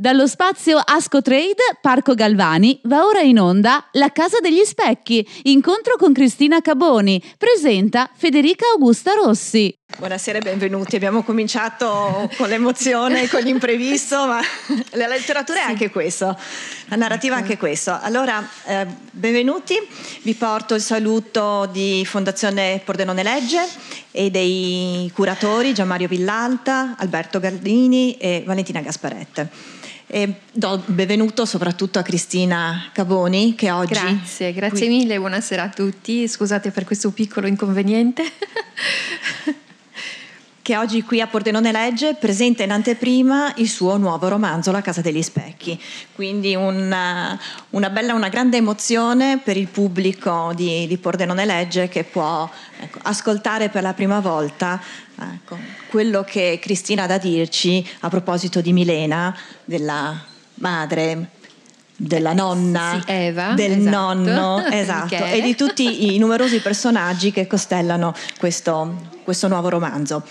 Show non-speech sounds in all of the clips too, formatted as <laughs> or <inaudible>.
Dallo spazio Asco Trade, Parco Galvani, va ora in onda La Casa degli Specchi, incontro con Cristina Caboni, presenta Federica Augusta Rossi. Buonasera e benvenuti. Abbiamo cominciato con l'emozione, <laughs> con l'imprevisto, ma la letteratura è anche questo, la narrativa è anche questo. Allora, eh, benvenuti, vi porto il saluto di Fondazione Pordenone Legge e dei curatori Gianmario Villalta, Alberto Gardini e Valentina Gasparette. E do benvenuto soprattutto a Cristina Caboni che oggi... Grazie, grazie qui... mille, buonasera a tutti, scusate per questo piccolo inconveniente. <laughs> che oggi qui a Pordenone Legge presenta in anteprima il suo nuovo romanzo La Casa degli Specchi. Quindi una, una bella, una grande emozione per il pubblico di, di Pordenone Legge che può ecco, ascoltare per la prima volta ecco, quello che Cristina ha da dirci a proposito di Milena, della madre della nonna, sì, Eva, del esatto. nonno <laughs> esatto, e di tutti i numerosi personaggi che costellano questo, questo nuovo romanzo.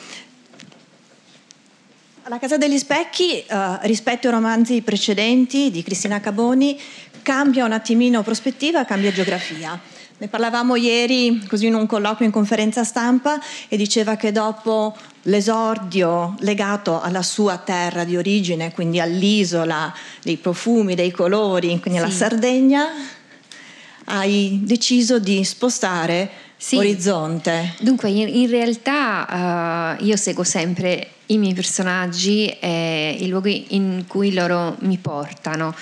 La Casa degli Specchi, uh, rispetto ai romanzi precedenti di Cristina Caboni, cambia un attimino prospettiva, cambia geografia. Ne parlavamo ieri così in un colloquio in conferenza stampa e diceva che dopo l'esordio legato alla sua terra di origine, quindi all'isola dei profumi, dei colori, quindi alla Sardegna, hai deciso di spostare sì. orizzonte. Dunque, in, in realtà uh, io seguo sempre i miei personaggi e i luoghi in cui loro mi portano.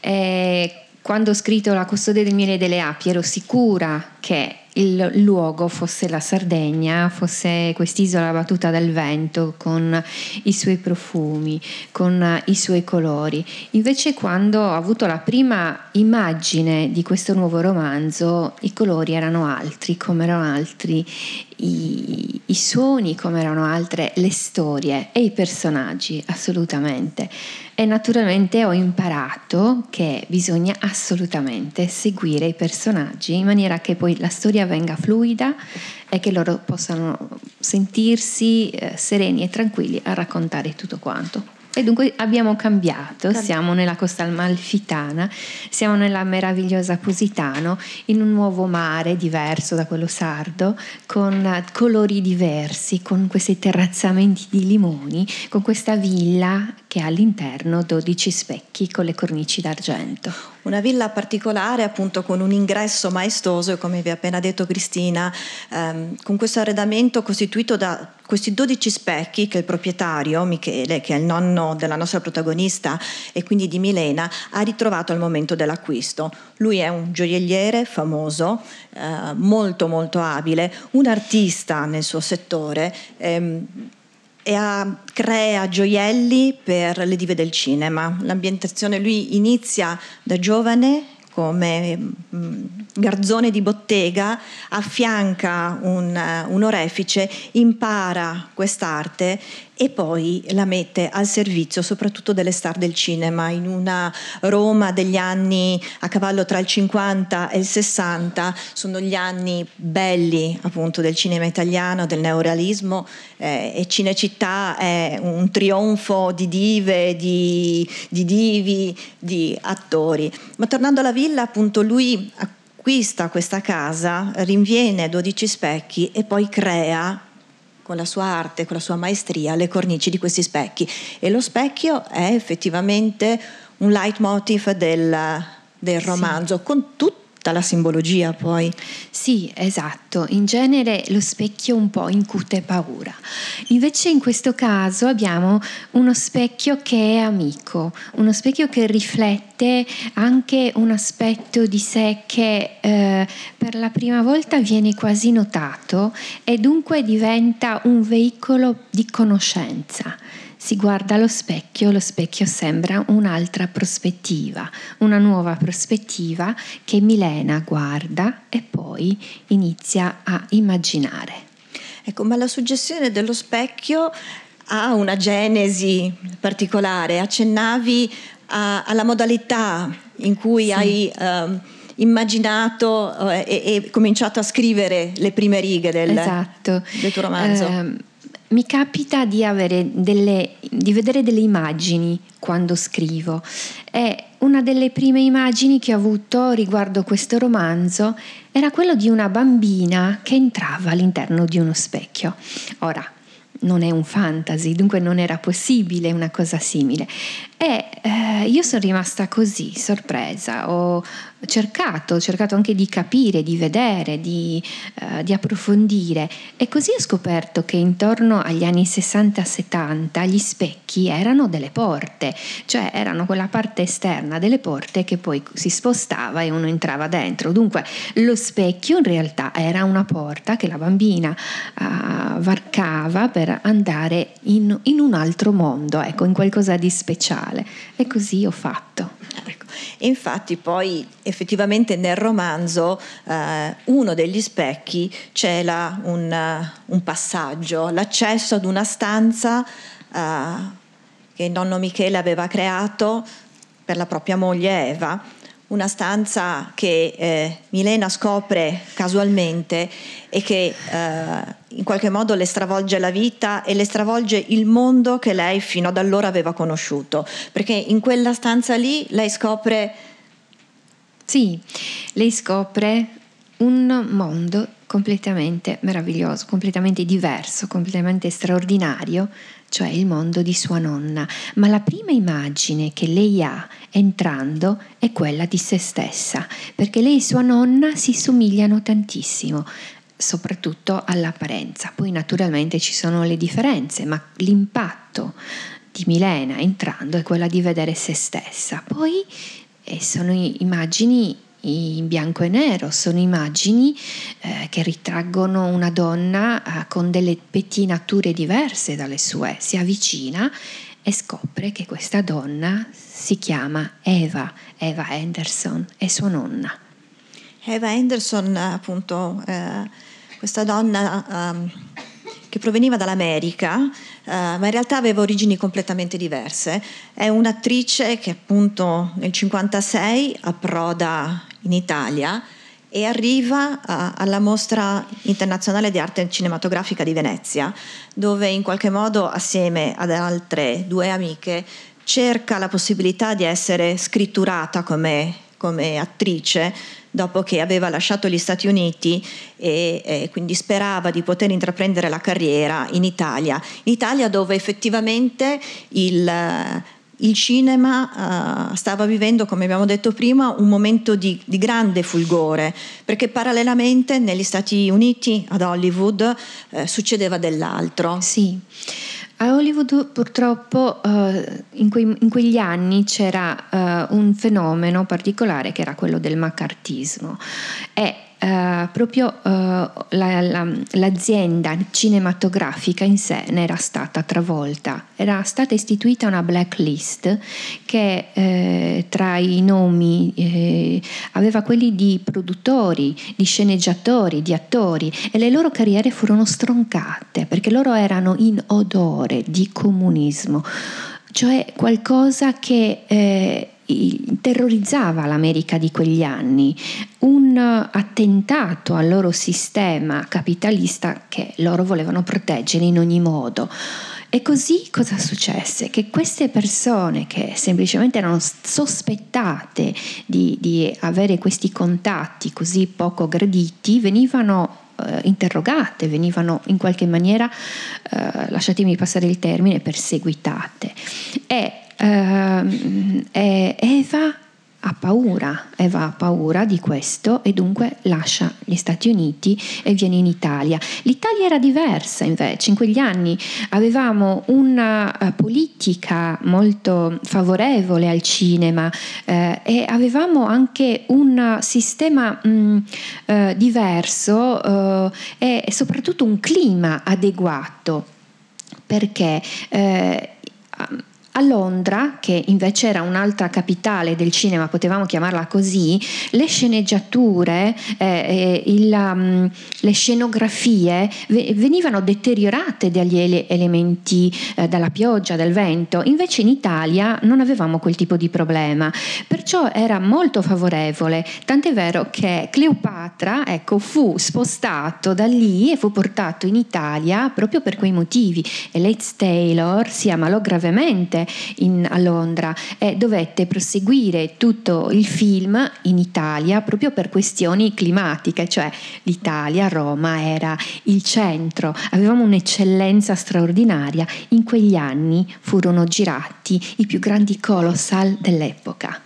E quando ho scritto La custode del miele e delle api ero sicura che il luogo fosse la Sardegna, fosse quest'isola battuta dal vento con i suoi profumi, con i suoi colori. Invece quando ho avuto la prima immagine di questo nuovo romanzo, i colori erano altri, come erano altri i, i suoni, come erano altre le storie e i personaggi, assolutamente. E naturalmente ho imparato che bisogna assolutamente seguire i personaggi in maniera che poi la storia venga fluida e che loro possano sentirsi eh, sereni e tranquilli a raccontare tutto quanto. E dunque abbiamo cambiato, siamo nella costa amalfitana, siamo nella meravigliosa Positano, in un nuovo mare diverso da quello sardo, con colori diversi, con questi terrazzamenti di limoni, con questa villa che ha all'interno 12 specchi con le cornici d'argento. Una villa particolare appunto con un ingresso maestoso e come vi ha appena detto Cristina, ehm, con questo arredamento costituito da questi 12 specchi che il proprietario, Michele, che è il nonno della nostra protagonista e quindi di Milena, ha ritrovato al momento dell'acquisto. Lui è un gioielliere famoso, eh, molto molto abile, un artista nel suo settore. Ehm, ha, crea gioielli per le dive del cinema. L'ambientazione lui inizia da giovane come mm, garzone di bottega, affianca un, un orefice, impara quest'arte e poi la mette al servizio soprattutto delle star del cinema. In una Roma degli anni a cavallo tra il 50 e il 60 sono gli anni belli appunto del cinema italiano del neorealismo eh, e Cinecittà è un trionfo di dive di, di divi di attori. Ma tornando alla villa appunto lui acquista questa casa rinviene 12 specchi e poi crea con la sua arte, con la sua maestria, le cornici di questi specchi. E lo specchio è effettivamente un leitmotiv del, del romanzo, sì. con tutti tutta la simbologia poi. Sì, esatto, in genere lo specchio un po' incute paura. Invece in questo caso abbiamo uno specchio che è amico, uno specchio che riflette anche un aspetto di sé che eh, per la prima volta viene quasi notato e dunque diventa un veicolo di conoscenza si guarda allo specchio, lo specchio sembra un'altra prospettiva, una nuova prospettiva che Milena guarda e poi inizia a immaginare. Ecco, ma la suggestione dello specchio ha una genesi particolare, accennavi a, alla modalità in cui sì. hai... Um, immaginato eh, e, e, cominciato a scrivere le prime righe del, esatto. del tuo romanzo. Eh, mi capita di, delle, di, vedere delle immagini quando scrivo e una delle prime immagini che ho avuto riguardo questo romanzo era quello di una bambina che entrava all'interno di uno specchio. Ora, non è un fantasy, dunque non era possibile una cosa simile. E eh, io sono rimasta così, sorpresa, ho cercato, cercato anche di capire, di vedere, di, uh, di, approfondire e così ho scoperto che intorno agli anni 60-70 gli specchi erano delle porte, cioè erano quella parte esterna delle porte che poi si spostava e uno entrava dentro. Dunque lo specchio in realtà era una porta che la bambina uh, varcava per andare in, in un altro mondo, ecco, in qualcosa di speciale. E così ho fatto. Ecco. E infatti poi effettivamente nel romanzo eh, uno degli specchi cela un, uh, un, passaggio, l'accesso ad una stanza uh, che il nonno Michele aveva creato per la propria moglie Eva una stanza che eh, Milena scopre casualmente e che eh, in qualche modo le stravolge la vita e le stravolge il mondo che lei fino ad allora aveva conosciuto, perché in quella stanza lì lei scopre... Sì, lei scopre un mondo completamente meraviglioso, completamente diverso, completamente straordinario, cioè il mondo di sua nonna. Ma la prima immagine che lei ha entrando è quella di se stessa, perché lei e sua nonna si somigliano tantissimo soprattutto all'apparenza. Poi naturalmente ci sono le differenze, ma l'impatto di Milena entrando è quella di vedere se stessa. Poi eh, sono immagini in bianco e nero, sono immagini eh, che ritraggono una donna eh, con delle pettinature diverse dalle sue, si avvicina e scopre che questa donna si chiama Eva, Eva Anderson, è sua nonna. Eva Anderson, appunto, eh, questa donna um, che proveniva dall'America, uh, ma in realtà aveva origini completamente diverse. È un'attrice che appunto nel 1956 approda in Italia e arriva uh, alla mostra internazionale di arte cinematografica di Venezia, dove in qualche modo assieme ad altre due amiche cerca la possibilità di essere scritturata come, come attrice dopo che aveva lasciato gli Stati Uniti e, e, quindi sperava di poter intraprendere la carriera in Italia, in Italia dove effettivamente il, il cinema uh, stava vivendo, come abbiamo detto prima, un momento di, di, grande fulgore, perché parallelamente negli Stati Uniti, ad Hollywood, uh, succedeva dell'altro. Sì. A Hollywood purtroppo uh, in, quei, in, quegli anni c'era uh, un fenomeno particolare che era quello del maccartismo e Uh, proprio uh, la, la, l'azienda cinematografica in sé ne era stata travolta. Era stata istituita una blacklist che eh, tra i nomi eh, aveva quelli di produttori, di sceneggiatori, di attori e le loro carriere furono stroncate perché loro erano in odore di comunismo, cioè qualcosa che... Terrorizzava l'America di quegli anni, un attentato al loro sistema capitalista che loro volevano proteggere in ogni modo. E così cosa successe? Che queste persone che semplicemente erano sospettate di, di avere questi contatti così poco graditi venivano eh, interrogate, venivano in qualche maniera, eh, lasciatemi passare il termine, perseguitate. E eh, Eva ha paura, Eva ha paura di questo e dunque lascia gli Stati Uniti e viene in Italia. L'Italia era diversa invece, in quegli anni avevamo una uh, politica molto favorevole al cinema eh, e avevamo anche un sistema mh, mm, eh, diverso eh, e soprattutto un clima adeguato perché eh, a Londra, che invece era un'altra capitale del cinema, potevamo chiamarla così, le sceneggiature, eh, il, um, le scenografie venivano deteriorate dagli ele- elementi eh, dalla pioggia, dal vento, invece in Italia non avevamo quel tipo di problema, perciò era molto favorevole, tant'è vero che Cleopatra ecco, fu spostato da lì e fu portato in Italia proprio per quei motivi. E Leitz Taylor si ammalò gravemente in, a Londra e dovette proseguire tutto il film in Italia proprio per questioni climatiche, cioè l'Italia, Roma era il centro, avevamo un'eccellenza straordinaria, in quegli anni furono girati i più grandi colossal dell'epoca.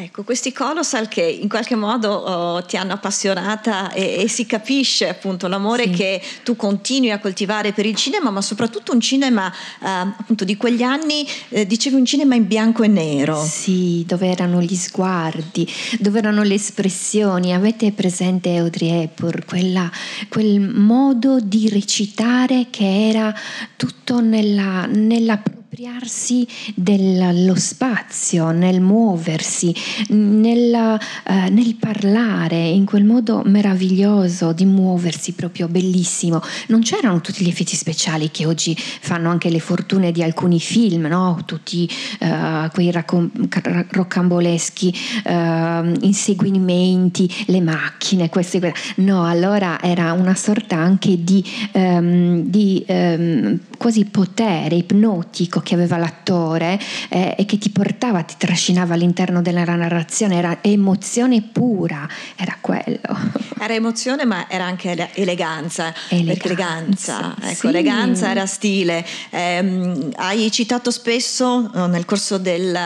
Ecco, questi colossal che in qualche modo oh, ti hanno appassionata e, e, si capisce appunto l'amore sì. che tu continui a coltivare per il cinema, ma soprattutto un cinema eh, appunto di quegli anni, eh, dicevi un cinema in bianco e nero. Sì, dove erano gli sguardi, dove erano le espressioni. Avete presente Audrey Hepburn, quella, quel modo di recitare che era tutto nella, nella appropriarsi dello spazio, nel muoversi, nel, eh, nel, parlare in quel modo meraviglioso di muoversi proprio bellissimo. Non c'erano tutti gli effetti speciali che oggi fanno anche le fortune di alcuni film, no? tutti eh, quei raccom- roccamboleschi eh, inseguimenti, le macchine, queste, queste. No, allora era una sorta anche di, um, di um, quasi potere ipnotico che aveva l'attore eh, e che ti portava, ti trascinava all'interno della narrazione, era emozione pura, era quello. <laughs> Era emozione ma era anche eleganza, eleganza, eleganza, ecco, sì. eleganza era stile. Eh, hai citato spesso nel corso del,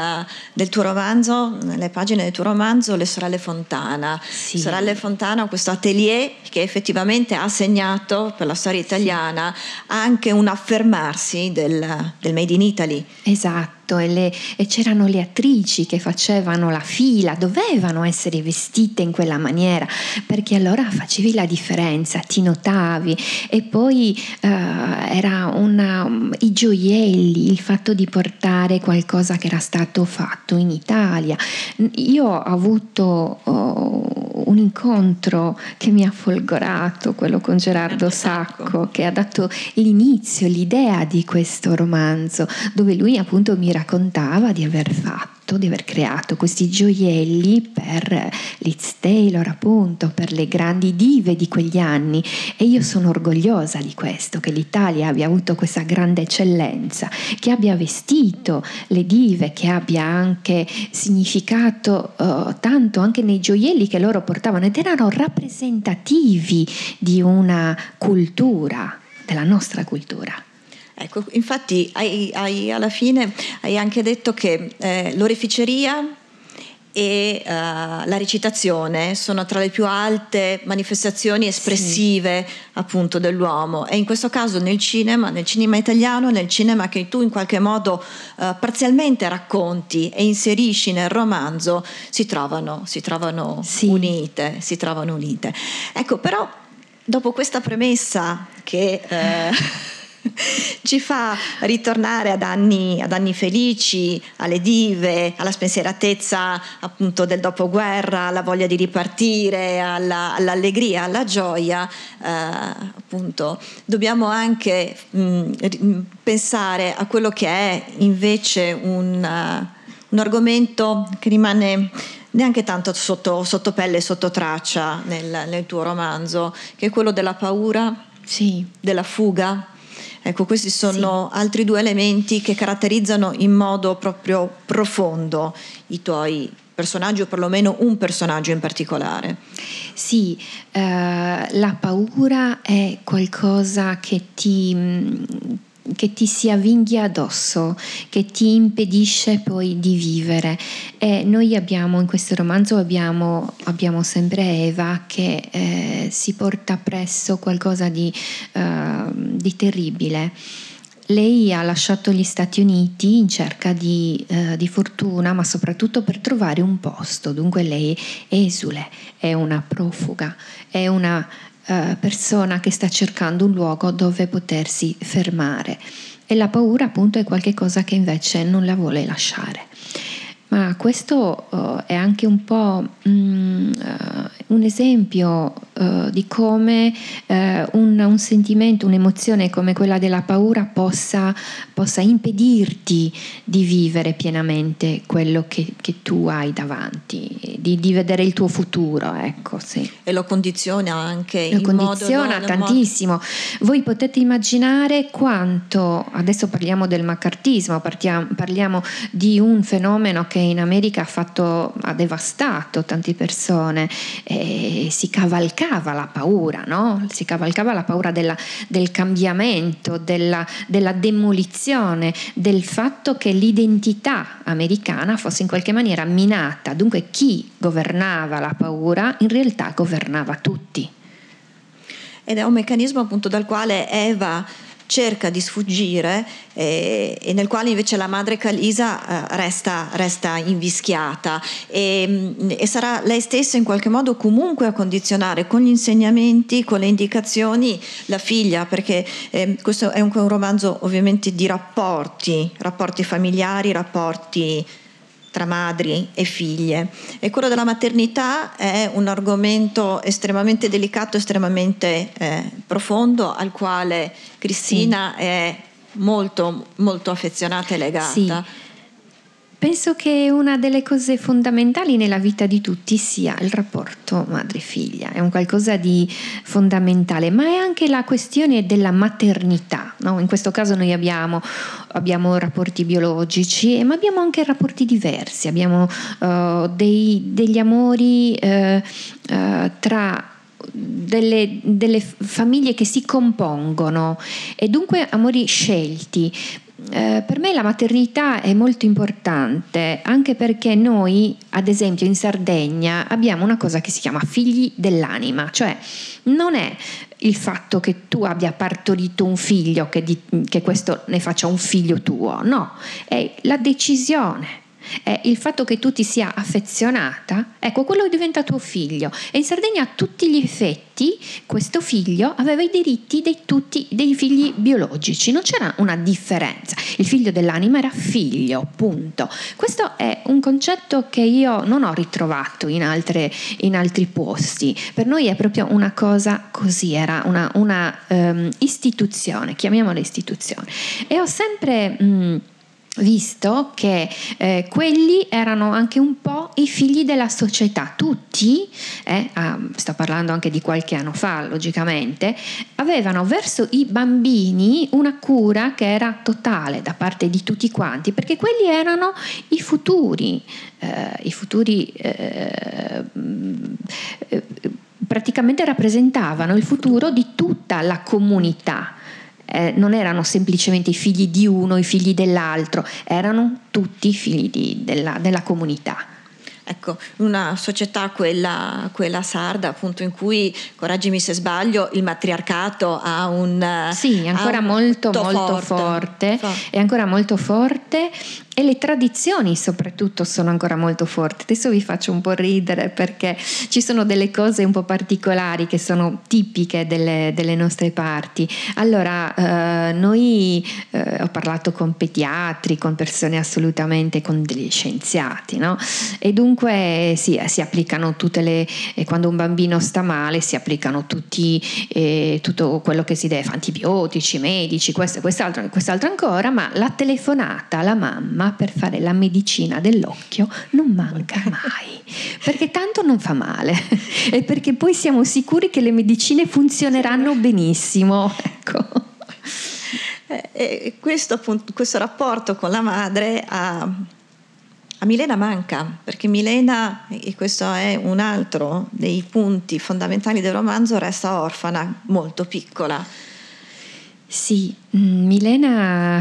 del, tuo romanzo, nelle pagine del tuo romanzo, le sorelle Fontana. Sì. Sorelle Fontana, questo atelier che effettivamente ha segnato per la storia italiana anche un affermarsi del, del Made in Italy. Esatto fatto e, le, e c'erano le attrici che facevano la fila, dovevano essere vestite in quella maniera perché allora facevi la differenza, ti notavi e poi uh, era una, i gioielli, il fatto di portare qualcosa che era stato fatto in Italia. Io ho avuto uh, un incontro che mi ha folgorato, quello con Gerardo Sacco, che ha dato l'inizio, l'idea di questo romanzo, dove lui appunto mi raccontava di aver fatto, di aver creato questi gioielli per Liz Taylor, appunto, per le grandi dive di quegli anni e io sono orgogliosa di questo, che l'Italia abbia avuto questa grande eccellenza, che abbia vestito le dive, che abbia anche significato uh, tanto anche nei gioielli che loro portavano ed erano rappresentativi di una cultura, della nostra cultura. Ecco, infatti hai, hai, alla fine hai anche detto che eh, l'oreficeria e uh, la recitazione sono tra le più alte manifestazioni espressive sì. appunto dell'uomo e in questo caso nel cinema, nel cinema italiano, nel cinema che tu in qualche modo uh, parzialmente racconti e inserisci nel romanzo si trovano, si trovano sì. unite, si trovano unite. Ecco, però dopo questa premessa che eh, <laughs> <laughs> ci fa ritornare ad anni, ad anni, felici, alle dive, alla spensieratezza appunto del dopoguerra, alla voglia di ripartire, alla, all'allegria, alla gioia, eh, appunto dobbiamo anche mh, pensare a quello che è invece un, uh, un argomento che rimane neanche tanto sotto, sotto pelle e sotto traccia nel, nel, tuo romanzo, che è quello della paura, sì. della fuga, Ecco, questi sono sì. altri due elementi che caratterizzano in modo proprio profondo i tuoi personaggi o perlomeno un personaggio in particolare. Sì, eh, la paura è qualcosa che ti che ti si avvinghia addosso, che ti impedisce poi di vivere. E noi abbiamo in questo romanzo abbiamo, abbiamo sempre Eva che eh, si porta presso qualcosa di, uh, di, terribile. Lei ha lasciato gli Stati Uniti in cerca di, uh, di fortuna, ma soprattutto per trovare un posto. Dunque lei esule, è una profuga, è una eh, persona che sta cercando un luogo dove potersi fermare. e la paura appunto è qualcosa che invece non la vuole lasciare. Ma questo uh, è anche un po' mm, uh, un esempio uh, di come un, un, sentimento, un'emozione come quella della paura possa, possa impedirti di vivere pienamente quello che, che tu hai davanti, di, di, vedere il tuo futuro. Ecco, sì. E lo condiziona anche. Lo condiziona modo, tantissimo. Modo... Voi potete immaginare quanto, adesso parliamo del maccartismo, partiamo, parliamo di un fenomeno che in America ha, fatto, ha devastato tante persone, e si cavalcava la paura, no? si cavalcava la paura della, del cambiamento, della, della demolizione, del fatto che l'identità americana fosse in qualche maniera minata. Dunque chi governava la paura in realtà governava tutti. Ed è un meccanismo appunto dal quale Eva cerca di sfuggire eh, e nel quale invece la madre Calisa eh, resta, resta, invischiata. E, mm, e, sarà lei stessa in qualche modo comunque a condizionare con gli insegnamenti, con le indicazioni la figlia, perché eh, questo è un, un romanzo ovviamente di rapporti, rapporti familiari, rapporti tra madri e figlie. E quello della maternità è un argomento estremamente delicato, estremamente eh, profondo, al quale Cristina sì. è molto, molto affezionata e legata. Sì. Penso che una delle cose fondamentali nella vita di tutti sia il rapporto madre-figlia, è un qualcosa di fondamentale, ma è anche la questione della maternità. No? In questo caso noi abbiamo, abbiamo rapporti biologici, ma abbiamo anche rapporti diversi, abbiamo uh, dei, degli amori uh, uh, tra delle, delle, famiglie che si compongono e dunque amori scelti. Eh, per me la maternità è molto importante anche perché noi, ad esempio in Sardegna, abbiamo una cosa che si chiama figli dell'anima, cioè non è il fatto che tu abbia partorito un figlio, che, di, che questo ne faccia un figlio tuo, no, è la decisione è il fatto che tu ti sia affezionata, ecco, quello diventa tuo figlio. E in Sardegna a tutti gli effetti questo figlio aveva i diritti dei, tutti, dei figli biologici, non c'era una differenza. Il figlio dell'anima era figlio, punto. Questo è un concetto che io non ho ritrovato in, altre, in altri posti. Per noi è proprio una cosa così, era una, una um, istituzione, chiamiamola istituzione. E ho sempre... Mh, visto che eh, quelli erano anche un po' i figli della società, tutti, eh, ah, sto parlando anche di qualche anno fa logicamente, avevano verso i bambini una cura che era totale da parte di tutti quanti, perché quelli erano i futuri, eh, i futuri eh, eh, praticamente rappresentavano il futuro di tutta la comunità eh, non erano semplicemente i figli di uno, i figli dell'altro, erano tutti i figli di, della, della comunità. Ecco, una società, quella, quella, sarda, appunto, in cui, correggimi se sbaglio, il matriarcato ha un... Sì, ancora molto, molto forte, forte. È ancora molto forte e le tradizioni soprattutto sono ancora molto forti. Adesso vi faccio un po' ridere perché ci sono delle cose un po' particolari che sono tipiche delle, delle nostre parti. Allora, eh, noi eh, ho parlato con pediatri, con persone assolutamente, con degli scienziati, no? E dunque sì, si applicano tutte le... Eh, quando un bambino sta male si applicano tutti, eh, tutto quello che si deve, antibiotici, medici, questo e quest'altro, quest'altro ancora, ma la telefonata alla mamma mamma per fare la medicina dell'occhio non manca mai, perché tanto non fa male e perché poi siamo sicuri che le medicine funzioneranno benissimo. Ecco. Eh, e questo, appunto, questo rapporto con la madre a, a Milena manca, perché Milena, e questo è un altro dei punti fondamentali del romanzo, resta orfana, molto piccola. Sì, mm, Milena,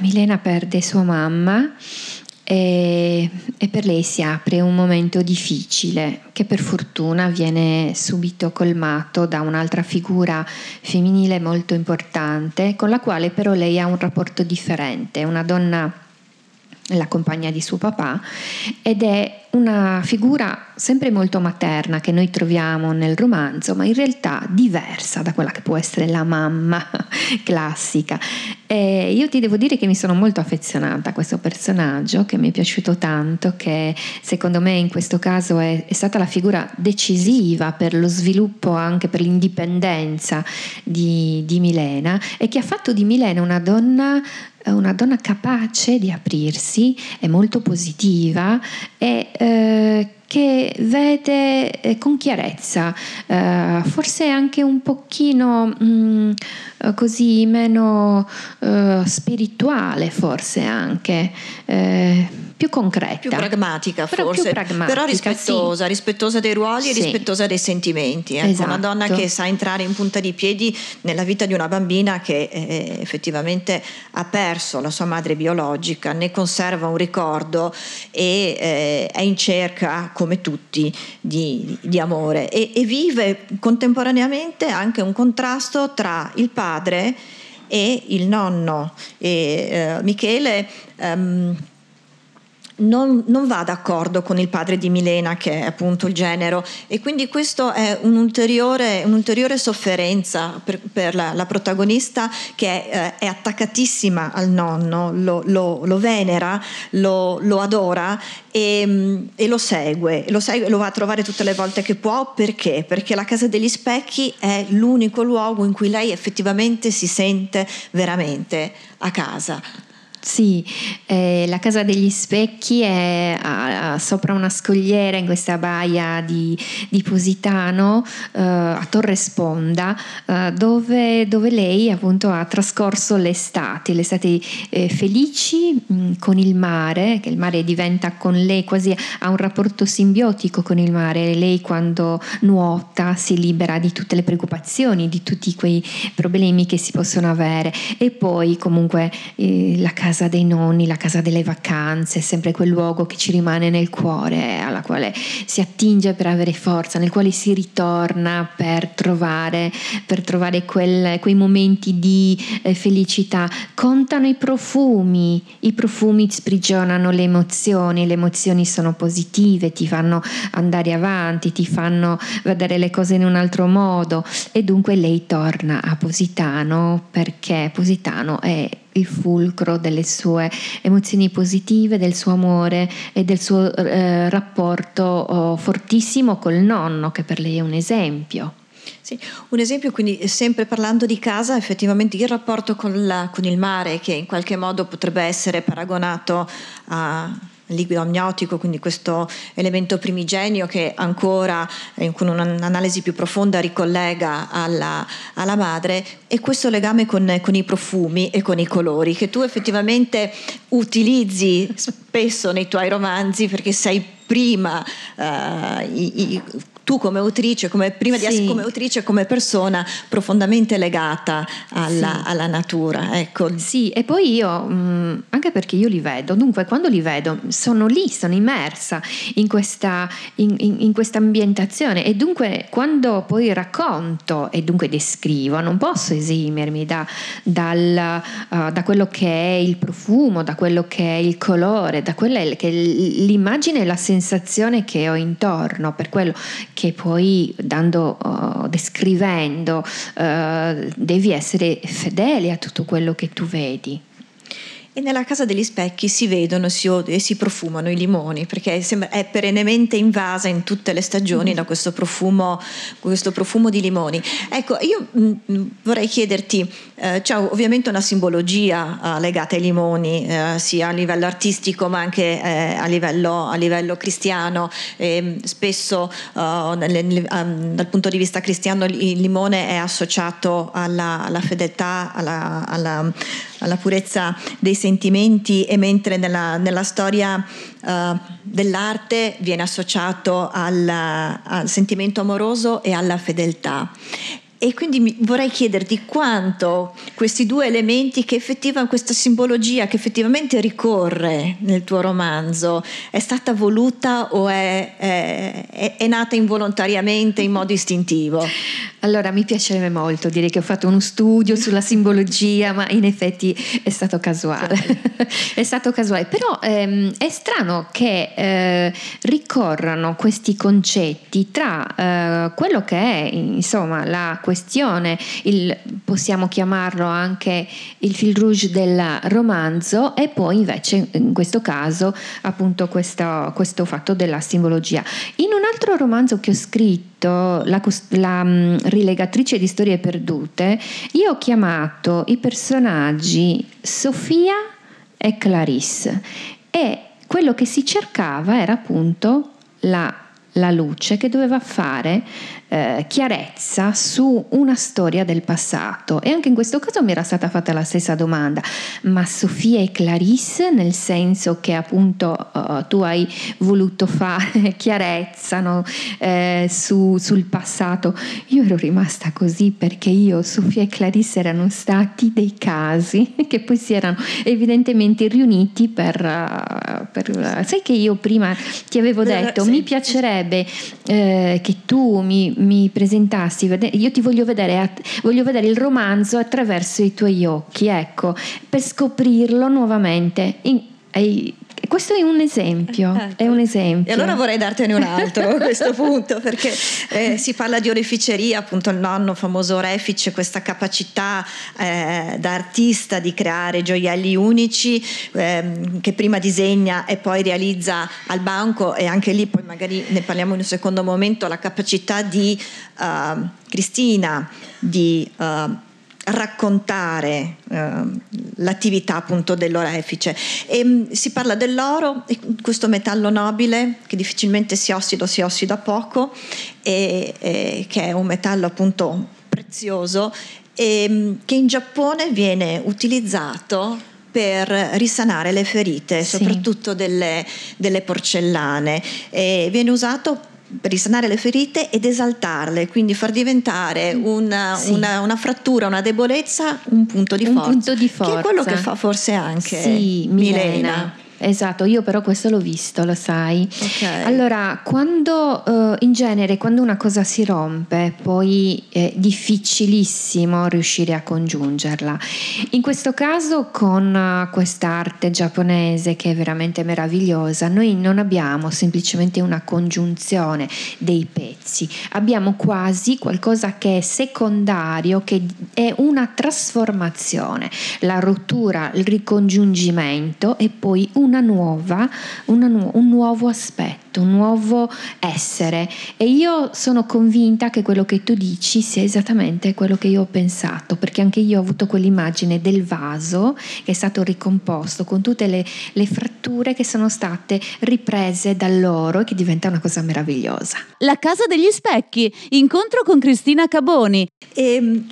Milena perde sua mamma e, e, per lei si apre un momento difficile che per fortuna viene subito colmato da un'altra figura femminile molto importante con la quale però lei ha un rapporto differente, una donna la compagna di suo papà, ed è una figura sempre molto materna che noi troviamo nel romanzo, ma in realtà diversa da quella che può essere la mamma <laughs> classica. E io ti devo dire che mi sono molto affezionata a questo personaggio, che mi è piaciuto tanto, che secondo me in questo caso è, è stata la figura decisiva per lo sviluppo, anche per l'indipendenza di, di Milena e che ha fatto di Milena una donna una donna capace di aprirsi, è molto positiva e eh, che vede eh, con chiarezza, eh, forse anche un pochino mh, mm, così meno eh, spirituale, forse anche eh, più concreta. Più pragmatica però forse, più pragmatica, però rispettosa, sì. rispettosa dei ruoli e sì. rispettosa dei sentimenti. Ecco, esatto. Una donna che sa entrare in punta di piedi nella vita di una bambina che eh, effettivamente ha perso la sua madre biologica, ne conserva un ricordo e eh, è in cerca, come tutti, di, di amore e, e vive contemporaneamente anche un contrasto tra il padre e il nonno. E, uh, Michele um, non, non, va d'accordo con il padre di Milena, che è appunto il genero, e quindi questo è un'ulteriore, un'ulteriore sofferenza per, per la, la, protagonista che è, eh, è, attaccatissima al nonno, lo, lo, lo venera, lo, lo adora e, e, lo segue, lo segue, lo va a trovare tutte le volte che può, perché? Perché la casa degli specchi è l'unico luogo in cui lei effettivamente si sente veramente a casa. Sì, eh, la Casa degli Specchi è a, a, sopra una scogliera in questa baia di, di Positano, eh, a Torre Sponda, eh, dove, dove, lei appunto ha trascorso l'estate, l'estate eh, felici mh, mm, con il mare, che il mare diventa con lei quasi, ha un rapporto simbiotico con il mare, lei quando nuota si libera di tutte le preoccupazioni, di tutti quei problemi che si possono avere. E poi comunque eh, la casa casa dei nonni, la casa delle vacanze, sempre quel luogo che ci rimane nel cuore, alla quale si attinge per avere forza, nel quale si ritorna per trovare, per trovare quel, quei momenti di eh, felicità. Contano i profumi, i profumi sprigionano le emozioni, le emozioni sono positive, ti fanno andare avanti, ti fanno vedere le cose in un altro modo e dunque lei torna a Positano perché Positano è il fulcro delle sue emozioni positive, del suo amore e del suo eh, rapporto oh, fortissimo col nonno, che per lei è un esempio. Sì, un esempio quindi sempre parlando di casa, effettivamente il rapporto con, la, con il mare che in qualche modo potrebbe essere paragonato a liquido amniotico, quindi questo elemento primigenio che ancora eh, con un'analisi più profonda ricollega alla, alla madre e questo legame con, con, i profumi e con i colori che tu effettivamente utilizzi spesso nei tuoi romanzi perché sei prima uh, i, i, tu come autrice, come, prima sì. di essere come autrice, come persona profondamente legata alla, sì. alla natura. Ecco. Sì, e poi io, mh, mm, anche perché io li vedo, dunque quando li vedo sono lì, sono immersa in questa, in, in, in questa ambientazione e dunque quando poi racconto e dunque descrivo, non posso esimermi da, dal, uh, da quello che è il profumo, da quello che è il colore, da quella che è l'immagine e la sensazione che ho intorno, per quello che poi dando, uh, descrivendo uh, devi essere fedele a tutto quello che tu vedi. E nella casa degli specchi si vedono si e si profumano i limoni, perché è perennemente invasa in tutte le stagioni mm. da questo profumo, questo profumo, di limoni. Ecco, io mh, mm, vorrei chiederti, eh, c'è ovviamente una simbologia eh, legata ai limoni, eh, sia a livello artistico ma anche eh, a livello, a, livello, cristiano. E, spesso uh, nel, nel, um, dal punto di vista cristiano il limone è associato alla, alla fedeltà, alla, alla, alla purezza dei sentimenti e mentre nella, nella storia uh, dell'arte viene associato al, al sentimento amoroso e alla fedeltà. E quindi vorrei chiederti quanto questi due elementi, che effettivamente questa simbologia che effettivamente ricorre nel tuo romanzo, è stata voluta o è, è, è nata involontariamente in modo istintivo? Allora, mi piacerebbe molto dire che ho fatto uno studio sulla simbologia, ma in effetti è stato casuale. <laughs> è stato casuale, però ehm, è strano che eh, ricorrano questi concetti tra eh, quello che è, insomma, la questione, il, possiamo chiamarlo anche il fil rouge del romanzo, e poi invece in questo caso appunto questo, questo fatto della simbologia. In un altro romanzo che ho scritto, la, la um, rilegatrice di storie perdute, io ho chiamato i personaggi Sofia e Clarisse e quello che si cercava era appunto la, la luce che doveva fare eh, chiarezza su una storia del passato. E anche in questo caso mi era stata fatta la stessa domanda, ma Sofia e Clarisse nel senso che appunto uh, tu hai voluto fare <laughs> chiarezza no? eh, su, sul passato, io ero rimasta così perché io, Sofia e Clarisse erano stati dei casi <laughs> che poi si erano evidentemente riuniti per, uh, per sai che io prima ti avevo detto, mi piacerebbe eh, che tu mi mi presentassi, io ti voglio vedere, voglio vedere il romanzo attraverso i tuoi occhi, ecco, per scoprirlo nuovamente. In, hai, questo è un esempio, ecco. è un esempio. E allora vorrei dartene un altro a questo <laughs> punto, perché eh, si parla di oreficeria, appunto il nonno famoso orefice, questa capacità eh, da artista di creare gioielli unici eh, che prima disegna e poi realizza al banco e anche lì poi magari ne parliamo in un secondo momento, la capacità di uh, Cristina di... Uh, raccontare eh, l'attività appunto dell'orefice e mh, mm, si parla dell'oro questo metallo nobile che difficilmente si ossida o si ossida poco e, e che è un metallo appunto prezioso e mh, mm, che in Giappone viene utilizzato per risanare le ferite, sì. soprattutto delle, delle porcellane. E viene usato risanare le ferite ed esaltarle, quindi far diventare una, sì. una, una frattura, una debolezza un punto di un forza. Punto di forza. Che è quello che fa forse anche sì, Milena. Milena. Esatto, io però questo l'ho visto, lo sai. Okay. Allora, quando uh, in genere quando una cosa si rompe, poi è difficilissimo riuscire a congiungerla. In questo caso con uh, quest'arte giapponese che è veramente meravigliosa, noi non abbiamo semplicemente una congiunzione dei pezzi, abbiamo quasi qualcosa che è secondario, che è una trasformazione, la rottura, il ricongiungimento e poi un una nuova, una nu- un nuovo aspetto, un nuovo essere. E io sono convinta che quello che tu dici sia esattamente quello che io ho pensato, perché anche io ho avuto quell'immagine del vaso che è stato ricomposto con tutte le, le fratture che sono state riprese dall'oro e che diventa una cosa meravigliosa. La casa degli specchi, incontro con Cristina Caboni. E ehm,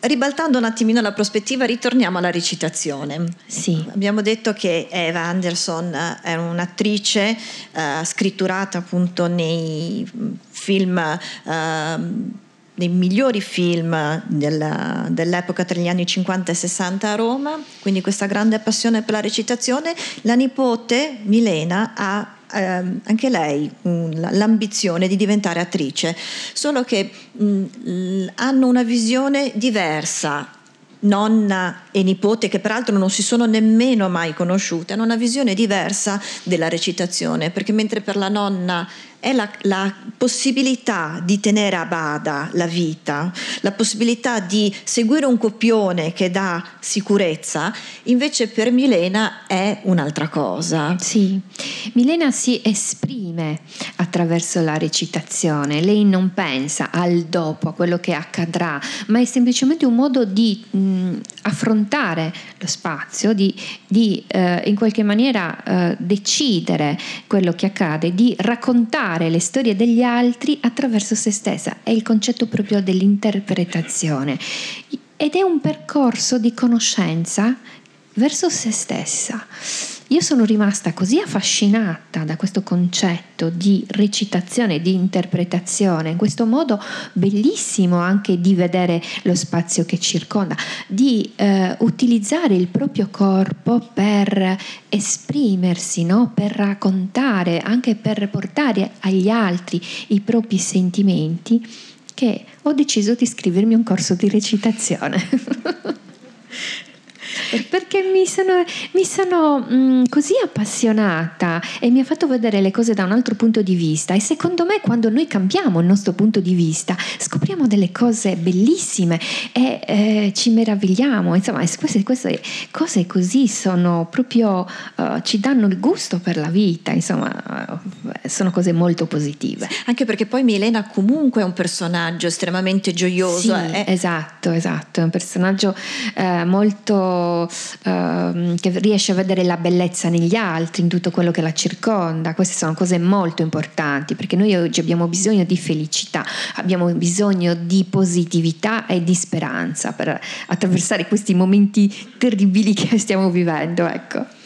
Ribaltando un attimino la prospettiva, ritorniamo alla recitazione. Sì. Abbiamo detto che Eva Anderson eh, è un'attrice uh, scritturata appunto nei film. Uh, nei migliori film della, dell'epoca tra gli anni 50 e 60 a Roma, quindi questa grande passione per la recitazione. La nipote Milena ha ehm, anche lei mh, l'ambizione di diventare attrice, solo che mh, hanno una visione diversa. Nonna e nipote che peraltro non si sono nemmeno mai conosciute, hanno una visione diversa della recitazione, perché mentre per la nonna è la, la, possibilità di tenere a bada la vita, la possibilità di seguire un copione che dà sicurezza, invece per Milena è un'altra cosa. Sì, Milena si esprime attraverso la recitazione, lei non pensa al dopo, a quello che accadrà, ma è semplicemente un modo di mh, affrontare lo spazio, di, di eh, in qualche maniera eh, decidere quello che accade, di raccontare le storie degli altri attraverso se stessa, è il concetto proprio dell'interpretazione ed è un percorso di conoscenza verso se stessa. Io sono rimasta così affascinata da questo concetto di recitazione, di interpretazione, in questo modo bellissimo anche di vedere lo spazio che circonda, di eh, utilizzare il proprio corpo per esprimersi, no? per raccontare, anche per portare agli altri i propri sentimenti, che ho deciso di iscrivermi a un corso di recitazione. <laughs> perché mi sono, mi sono mh, mm, così appassionata e mi ha fatto vedere le cose da un altro punto di vista e secondo me quando noi cambiamo il nostro punto di vista scopriamo delle cose bellissime e eh, ci meravigliamo, insomma queste, queste, cose così sono proprio, uh, ci danno il gusto per la vita, insomma uh, sono cose molto positive. Anche perché poi Milena comunque è un personaggio estremamente gioioso. Sì, eh. Esatto, esatto, è un personaggio eh, molto ehm, che riesce a vedere la bellezza negli altri, in tutto quello che la circonda. Queste sono cose molto importanti perché noi oggi abbiamo bisogno di felicità, abbiamo bisogno di positività e di speranza per attraversare questi momenti terribili <laughs> che stiamo vivendo. Ecco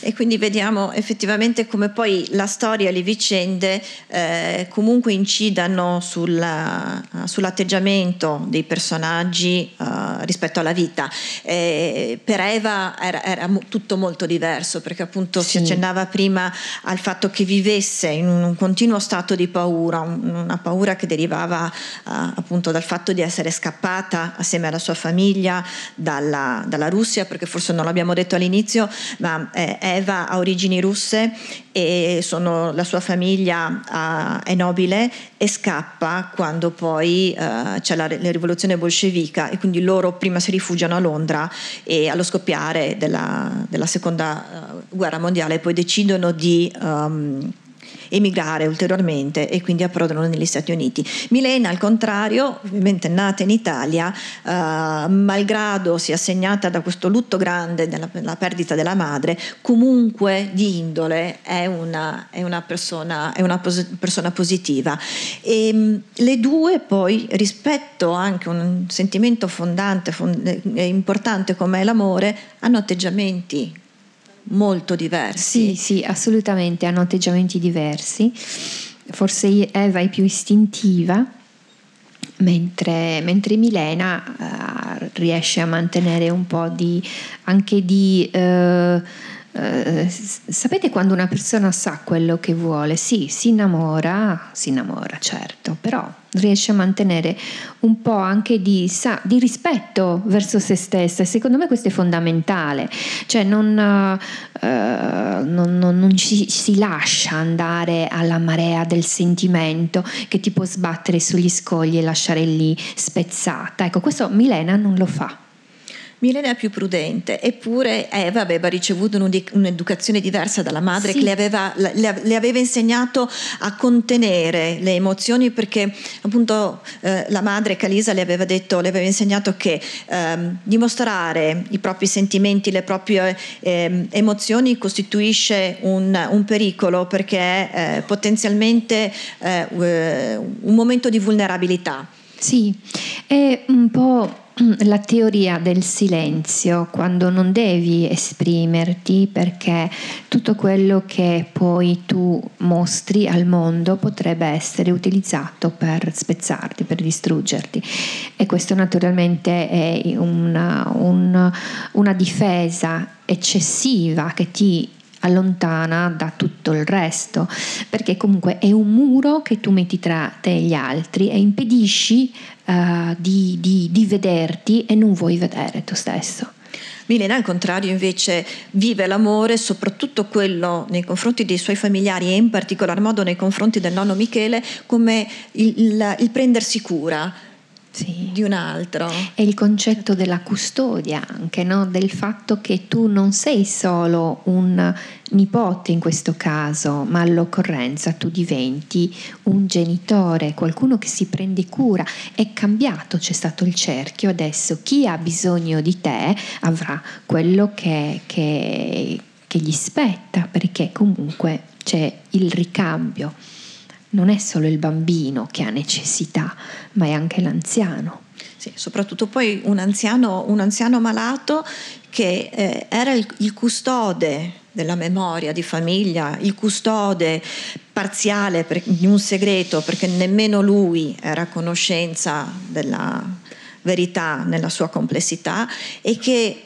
e quindi vediamo effettivamente come poi la storia e le vicende eh, comunque incidano sulla, sull'atteggiamento dei personaggi uh, rispetto alla vita. Eh, per Eva era, era, tutto molto diverso perché appunto sì. si accennava prima al fatto che vivesse in un continuo stato di paura, una paura che derivava uh, appunto dal fatto di essere scappata assieme alla sua famiglia dalla, dalla Russia, perché forse non l'abbiamo detto all'inizio, ma eh, Eva ha origini russe e sono, la sua famiglia uh, è nobile e scappa quando poi uh, c'è la, la, rivoluzione bolscevica e quindi loro prima si rifugiano a Londra e allo scoppiare della, della seconda uh, guerra mondiale poi decidono di... Um, emigrare ulteriormente e quindi approdano negli Stati Uniti. Milena, al contrario, ovviamente nata in Italia, eh, malgrado sia segnata da questo lutto grande della perdita della madre, comunque di indole è una, è una, persona, è una pos- persona, positiva. E, ehm, le due poi, rispetto anche a un sentimento fondante, fond- importante come l'amore, hanno atteggiamenti molto diversi. Sì, sì, assolutamente, hanno atteggiamenti diversi. Forse Eva è più istintiva, mentre, mentre Milena uh, riesce a mantenere un po' di, anche di... Uh, Uh, sapete quando una persona sa quello che vuole? Sì, si innamora, si innamora, certo, però riesce a mantenere un po' anche di, sa, di, rispetto verso se stessa e secondo me questo è fondamentale, cioè non, uh, non, non, non ci, si lascia andare alla marea del sentimento che ti può sbattere sugli scogli e lasciare lì spezzata. Ecco, questo Milena non lo fa. Milena è più prudente, eppure Eva aveva ricevuto un'educazione diversa dalla madre sì. che le aveva, le aveva, insegnato a contenere le emozioni perché appunto eh, la madre Calisa le aveva detto, le aveva insegnato che eh, dimostrare i propri sentimenti, le proprie eh, emozioni costituisce un, un pericolo perché è eh, potenzialmente eh, un momento di vulnerabilità. Sì, è un po' la teoria del silenzio, quando non devi esprimerti perché tutto quello che poi tu mostri al mondo potrebbe essere utilizzato per spezzarti, per distruggerti. E questo naturalmente è una, una, una difesa eccessiva che ti allontana da tutto il resto, perché comunque è un muro che tu metti tra te e gli altri e impedisci uh, di, di, di vederti e non vuoi vedere tu stesso. Milena al contrario invece vive l'amore, soprattutto quello nei confronti dei suoi familiari e in particolar modo nei confronti del nonno Michele, come il, il, il prendersi cura, sì. di un altro. E il concetto della custodia anche, no? del fatto che tu non sei solo un nipote in questo caso, ma all'occorrenza tu diventi un genitore, qualcuno che si prende cura. È cambiato, c'è stato il cerchio, adesso chi ha bisogno di te avrà quello che, che, che gli spetta, perché comunque c'è il ricambio non è solo il bambino che ha necessità, ma è anche l'anziano. sì, soprattutto poi un anziano, un anziano malato che eh, era il, il custode della memoria di famiglia, il custode parziale di un segreto, perché nemmeno lui era a conoscenza della verità nella sua complessità e che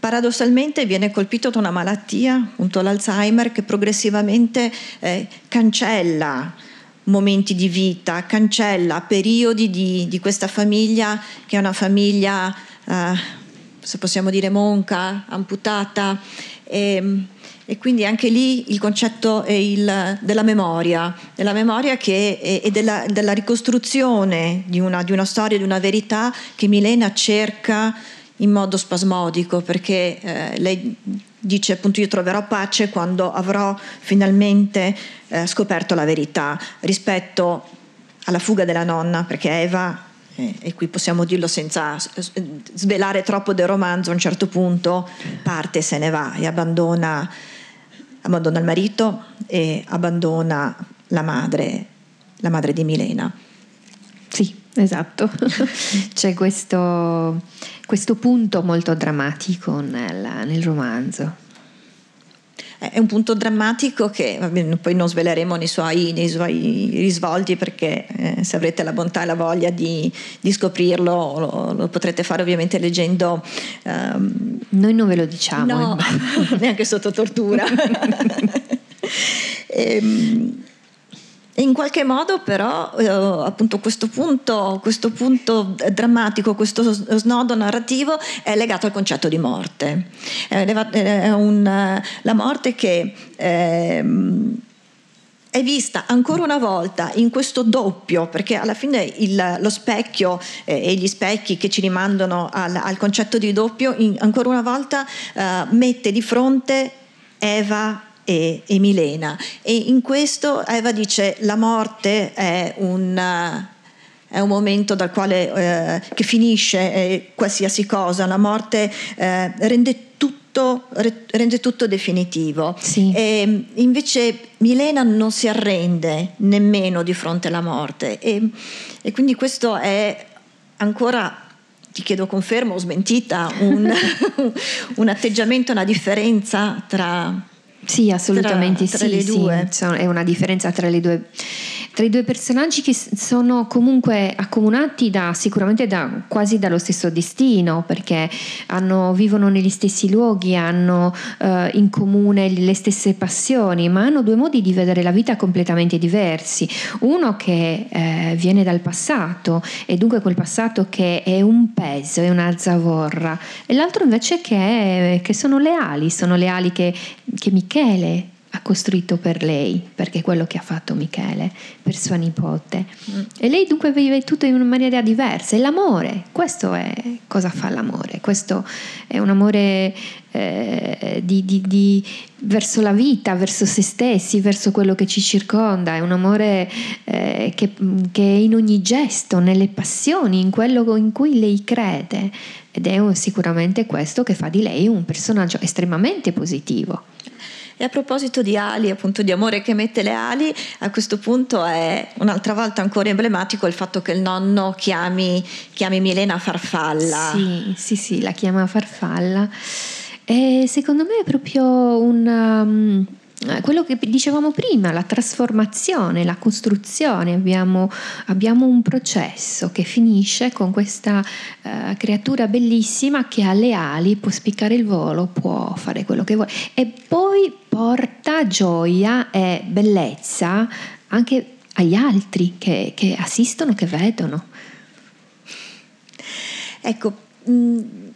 paradossalmente viene colpito da una malattia, appunto l'Alzheimer, che progressivamente eh, cancella momenti di vita, cancella periodi di, di, questa famiglia che è una famiglia, eh, se possiamo dire, monca, amputata. E, e quindi anche lì il concetto il, della memoria, della memoria che, e della, della, ricostruzione di una, di una, storia, di una verità che Milena cerca in modo spasmodico, perché eh, lei dice appunto io troverò pace quando avrò finalmente eh, scoperto la verità rispetto alla fuga della nonna, perché Eva eh, e qui possiamo dirlo senza svelare troppo del romanzo, a un certo punto parte e se ne va e abbandona abbandona il marito e abbandona la madre, la madre di Milena. Esatto. <laughs> C'è questo, questo, punto molto drammatico nel, nel romanzo. È un punto drammatico che vabbè, poi non sveleremo nei suoi, nei suoi risvolti perché eh, se avrete la bontà e la voglia di, di scoprirlo lo, lo, potrete fare ovviamente leggendo. Um... Noi non ve lo diciamo. No, eh. <laughs> neanche sotto tortura. <laughs> ehm, in qualche modo però eh, appunto questo punto, questo punto, drammatico, questo snodo narrativo è legato al concetto di morte. È un, la morte che... Eh, è vista ancora una volta in questo doppio, perché alla fine il, lo specchio eh, e gli specchi che ci rimandano al, al concetto di doppio, in, ancora una volta eh, mette di fronte Eva e, e Milena. E in questo Eva dice la morte è un è un momento dal quale eh, che finisce eh, qualsiasi cosa, la morte eh, rende, tutto, rende tutto definitivo. Sì. E invece Milena non si arrende nemmeno di fronte alla morte e, e quindi questo è ancora ti chiedo confermo o smentita un, <laughs> <laughs> un atteggiamento, una differenza tra sì, assolutamente tra, tra sì. Sì, è una differenza tra le due tra i due personaggi che sono comunque accomunati da, sicuramente da, quasi dallo stesso destino, perché hanno, vivono negli stessi luoghi, hanno eh, in comune le stesse passioni, ma hanno due modi di vedere la vita completamente diversi. Uno che eh, viene dal passato e dunque quel passato che è un peso, è una zavorra, e l'altro invece che, è, che sono le ali, sono le ali che, che Michele ha costruito per lei, perché è quello che ha fatto Michele per sua nipote. Mm. E lei dunque vive tutto in una maniera diversa. E l'amore, questo è cosa fa l'amore. Questo è un amore eh, di, di, di, verso la vita, verso se stessi, verso quello che ci circonda. È un amore eh, che, che è in ogni gesto, nelle passioni, in quello in cui lei crede. Ed è sicuramente questo che fa di lei un personaggio estremamente positivo. E a proposito di ali, appunto di amore che mette le ali, a questo punto è un'altra volta ancora emblematico il fatto che il nonno chiami, chiami Milena Farfalla. Sì, sì, sì, la chiama Farfalla. E secondo me è proprio un... Um, quello che dicevamo prima, la trasformazione, la costruzione, abbiamo, abbiamo un processo che finisce con questa uh, creatura bellissima che ha le ali, può spiccare il volo, può fare quello che vuole e poi porta gioia e bellezza anche agli altri che, che assistono, che vedono. Ecco, mh, eh,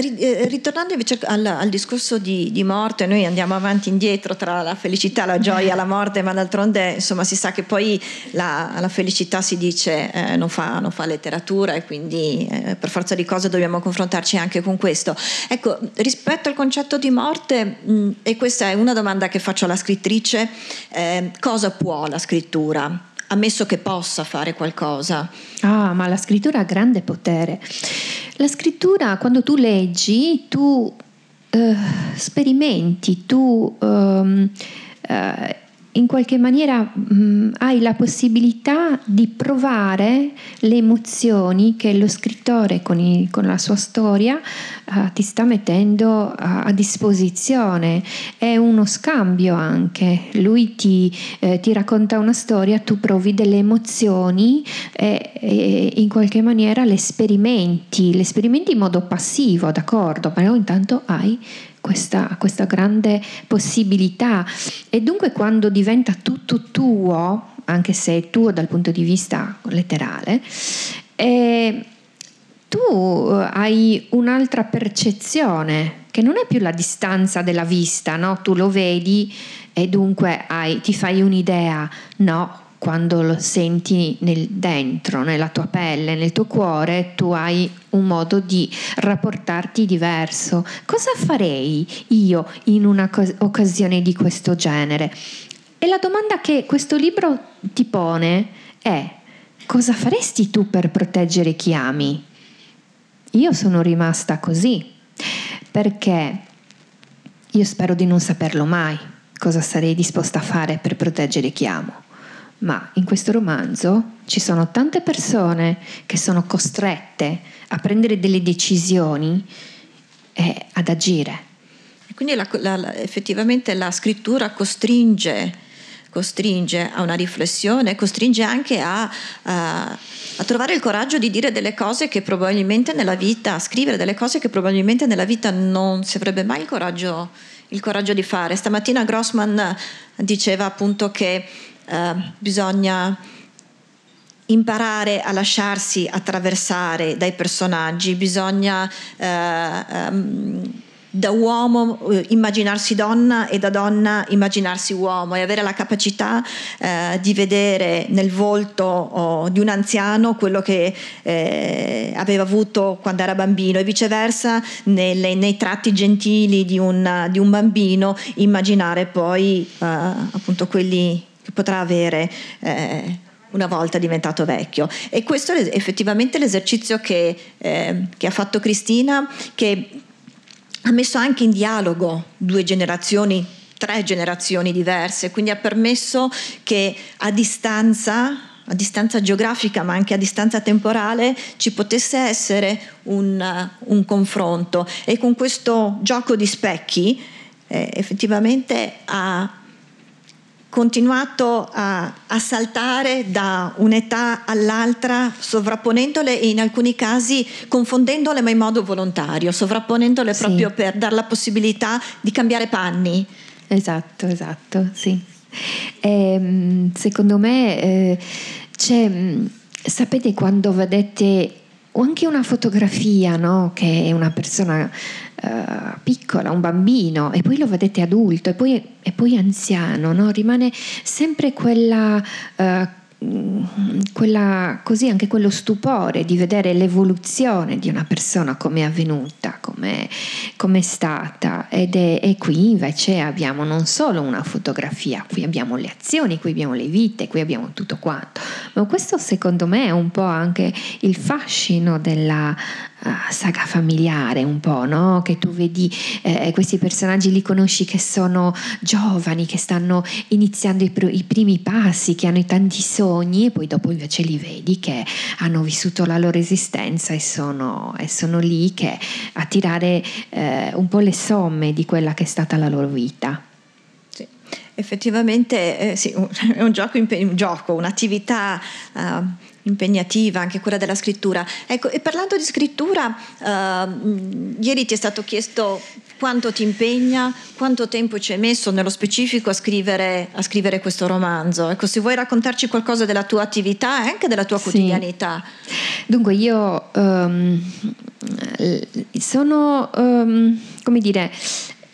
ritornando invece al, al discorso di, di, morte, noi andiamo avanti e indietro tra la felicità, la gioia, la morte, ma d'altronde insomma si sa che poi la, la felicità si dice eh, non, fa, non, fa, letteratura e quindi eh, per forza di cose dobbiamo confrontarci anche con questo. Ecco, rispetto al concetto di morte, mh, e questa è una domanda che faccio alla scrittrice, eh, cosa può la scrittura? ammesso che possa fare qualcosa. Ah, ma la scrittura ha grande potere. La scrittura, quando tu leggi, tu uh, sperimenti, tu um, uh, in qualche maniera mh, hai la possibilità di provare le emozioni che lo scrittore con, il, con la sua storia uh, ti sta mettendo uh, a disposizione. È uno scambio anche. Lui ti, eh, ti racconta una storia, tu provi delle emozioni e, e, in qualche maniera le sperimenti, le sperimenti in modo passivo, d'accordo, però intanto hai questa, questa grande possibilità e dunque quando diventa tutto tuo, anche se è tuo dal punto di vista letterale, eh, tu hai un'altra percezione che non è più la distanza della vista, no? tu lo vedi e dunque hai, ti fai un'idea, no, quando lo senti nel dentro, nella tua pelle, nel tuo cuore, tu hai un modo di rapportarti diverso. Cosa farei io in un'occasione di questo genere? E la domanda che questo libro ti pone è cosa faresti tu per proteggere chi ami? Io sono rimasta così perché io spero di non saperlo mai cosa sarei disposta a fare per proteggere chi amo ma in questo romanzo ci sono tante persone che sono costrette a prendere delle decisioni e ad agire. Quindi la, la, effettivamente la scrittura costringe, costringe, a una riflessione, costringe anche a, a, a, trovare il coraggio di dire delle cose che probabilmente nella vita, a scrivere delle cose che probabilmente nella vita non si avrebbe mai il coraggio, il coraggio di fare. Stamattina Grossman diceva appunto che eh, bisogna imparare a lasciarsi attraversare dai personaggi, bisogna eh, ehm, da uomo eh, immaginarsi donna e da donna immaginarsi uomo e avere la capacità eh, di vedere nel volto oh, di un anziano quello che eh, aveva avuto quando era bambino e viceversa nelle, nei tratti gentili di un, di un bambino immaginare poi eh, appunto quelli potrà avere eh, una volta diventato vecchio. E questo è effettivamente l'esercizio che, eh, che ha fatto Cristina, che ha messo anche in dialogo due generazioni tre generazioni diverse, quindi ha permesso che a distanza, a distanza geografica ma anche a distanza temporale ci potesse essere un, un confronto e con questo gioco di specchi eh, effettivamente ha continuato a, a, saltare da un'età all'altra, sovrapponendole e in alcuni casi confondendole ma in modo volontario, sovrapponendole sì. proprio per dare la possibilità di cambiare panni. Esatto, esatto, sì. E, ehm, secondo me eh, c'è, mm, sapete quando vedete o anche una fotografia, no? che è una persona uh, piccola, un bambino, e poi lo vedete adulto, e poi, e poi anziano, no? rimane sempre quella... Uh, quella, così anche quello stupore di vedere l'evoluzione di una persona come è avvenuta, come è stata ed è, e qui invece abbiamo non solo una fotografia, qui abbiamo le azioni, qui abbiamo le vite, qui abbiamo tutto quanto, ma questo secondo me è un po' anche il fascino della saga familiare un po', no? Che tu vedi eh, questi personaggi li conosci che sono giovani, che stanno iniziando i, pr- i, primi passi, che hanno tanti sogni e poi dopo invece li vedi che hanno vissuto la loro esistenza e sono, e sono lì che, a tirare eh, un po' le somme di quella che è stata la loro vita. Sì. Effettivamente eh, sì, <laughs> è un gioco, un gioco un'attività uh, impegnativa, anche quella della scrittura. Ecco, e parlando di scrittura, uh, ieri ti è stato chiesto quanto ti impegna, quanto tempo ci hai messo nello specifico a scrivere, a scrivere questo romanzo. Ecco, se vuoi raccontarci qualcosa della tua attività e anche della tua quotidianità. Sì. Dunque, io um, sono, um, come dire,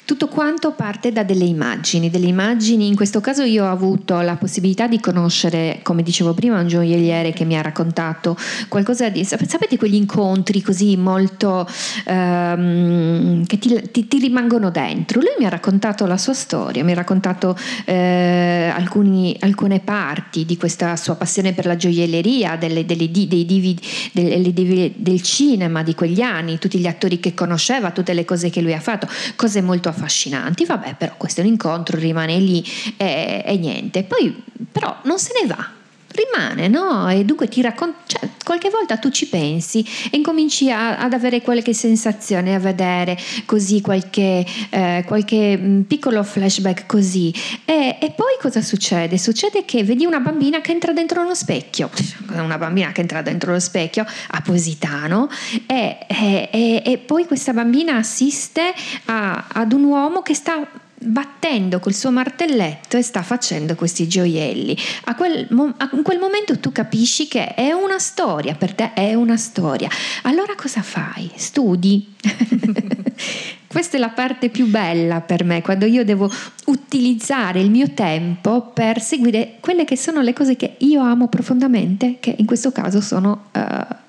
tutto quanto parte da delle immagini, delle immagini, in questo caso io ho avuto la possibilità di conoscere, come dicevo prima, un gioielliere che mi ha raccontato qualcosa di, sapete quegli incontri così molto, um, che ti, ti, ti, rimangono dentro. Lui mi ha raccontato la sua storia, mi ha raccontato eh, alcuni, alcune parti di questa sua passione per la gioielleria, delle, delle, dei divi, delle, del cinema di quegli anni, tutti gli attori che conosceva, tutte le cose che lui ha fatto, cose molto affascinanti affascinanti, vabbè però questo è un incontro, rimane lì e, e niente, poi però non se ne va, rimane, no? E dunque ti racconta, cioè, qualche volta tu ci pensi e incominci a, ad avere qualche sensazione, a vedere così qualche, eh, qualche mm, piccolo flashback così. E, e, poi cosa succede? Succede che vedi una bambina che entra dentro uno specchio, <laughs> una bambina che entra dentro lo specchio a Positano e, e, e poi questa bambina assiste a, ad un uomo che sta battendo col suo martelletto e sta facendo questi gioielli. A quel, a, in quel momento tu capisci che è una storia, per te è una storia. Allora cosa fai? Studi. <laughs> Questa è la parte più bella per me, quando io devo utilizzare il mio tempo per seguire quelle che sono le cose che io amo profondamente, che in questo caso sono uh,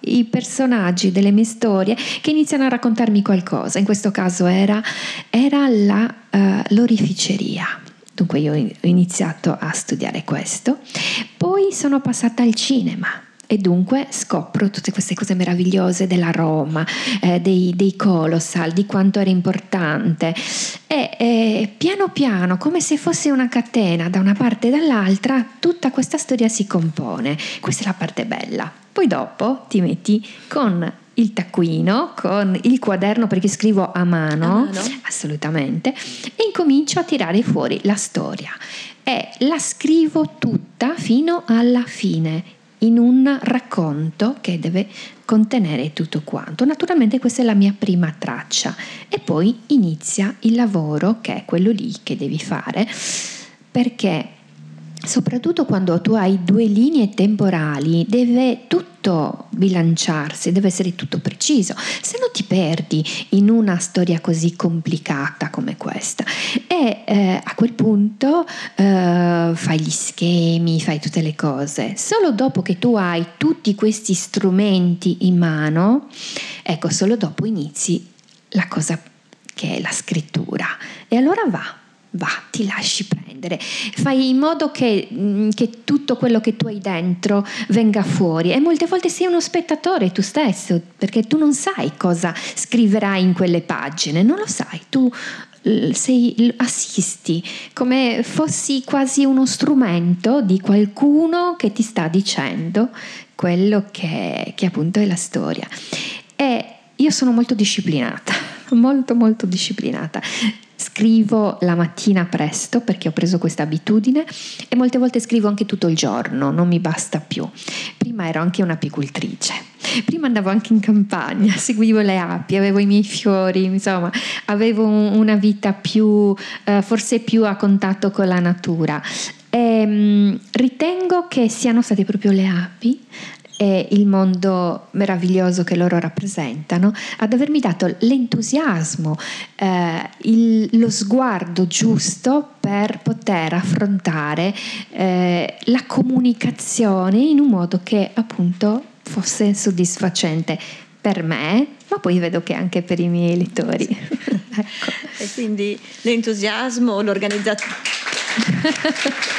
i personaggi delle mie storie che iniziano a raccontarmi qualcosa. In questo caso era, era la, uh, l'orificeria. Dunque io ho iniziato a studiare questo, poi sono passata al cinema e dunque scopro tutte queste cose meravigliose della Roma, eh, dei, dei, colossal, di quanto era importante. E eh, piano piano, come se fosse una catena da una parte e dall'altra, tutta questa storia si compone. Questa è la parte bella. Poi dopo ti metti con il taccuino, con il quaderno perché scrivo a mano, a mano, assolutamente, e incomincio a tirare fuori la storia. E la scrivo tutta fino alla fine in un racconto che deve contenere tutto quanto. Naturalmente questa è la mia prima traccia e poi inizia il lavoro che è quello lì che devi fare perché soprattutto quando tu hai due linee temporali, deve tutto bilanciarsi, deve essere tutto preciso, se no ti perdi in una storia così complicata come questa. E eh, a quel punto eh, fai gli schemi, fai tutte le cose. Solo dopo che tu hai tutti questi strumenti in mano, ecco, solo dopo inizi la cosa che è la scrittura. E allora va, va, ti lasci prendere, fai in modo che, mm, che, tutto quello che tu hai dentro venga fuori e molte volte sei uno spettatore tu stesso perché tu non sai cosa scriverai in quelle pagine, non lo sai, tu sei, assisti come fossi quasi uno strumento di qualcuno che ti sta dicendo quello che, che appunto è la storia. E io sono molto disciplinata, <laughs> molto molto disciplinata. Scrivo la mattina presto perché ho preso questa abitudine e molte volte scrivo anche tutto il giorno, non mi basta più. Prima ero anche un'apicultrice. Prima andavo anche in campagna, <laughs> seguivo le api, avevo i miei fiori, insomma, avevo una vita più, eh, forse più a contatto con la natura. E, um, ritengo che siano state proprio le api e il mondo meraviglioso che loro rappresentano, ad avermi dato l'entusiasmo, eh, il, lo sguardo giusto per poter affrontare eh, la comunicazione in un modo che appunto fosse soddisfacente per me, ma poi vedo che anche per i miei lettori. <laughs> ecco. E quindi l'entusiasmo, l'organizzazione. <laughs>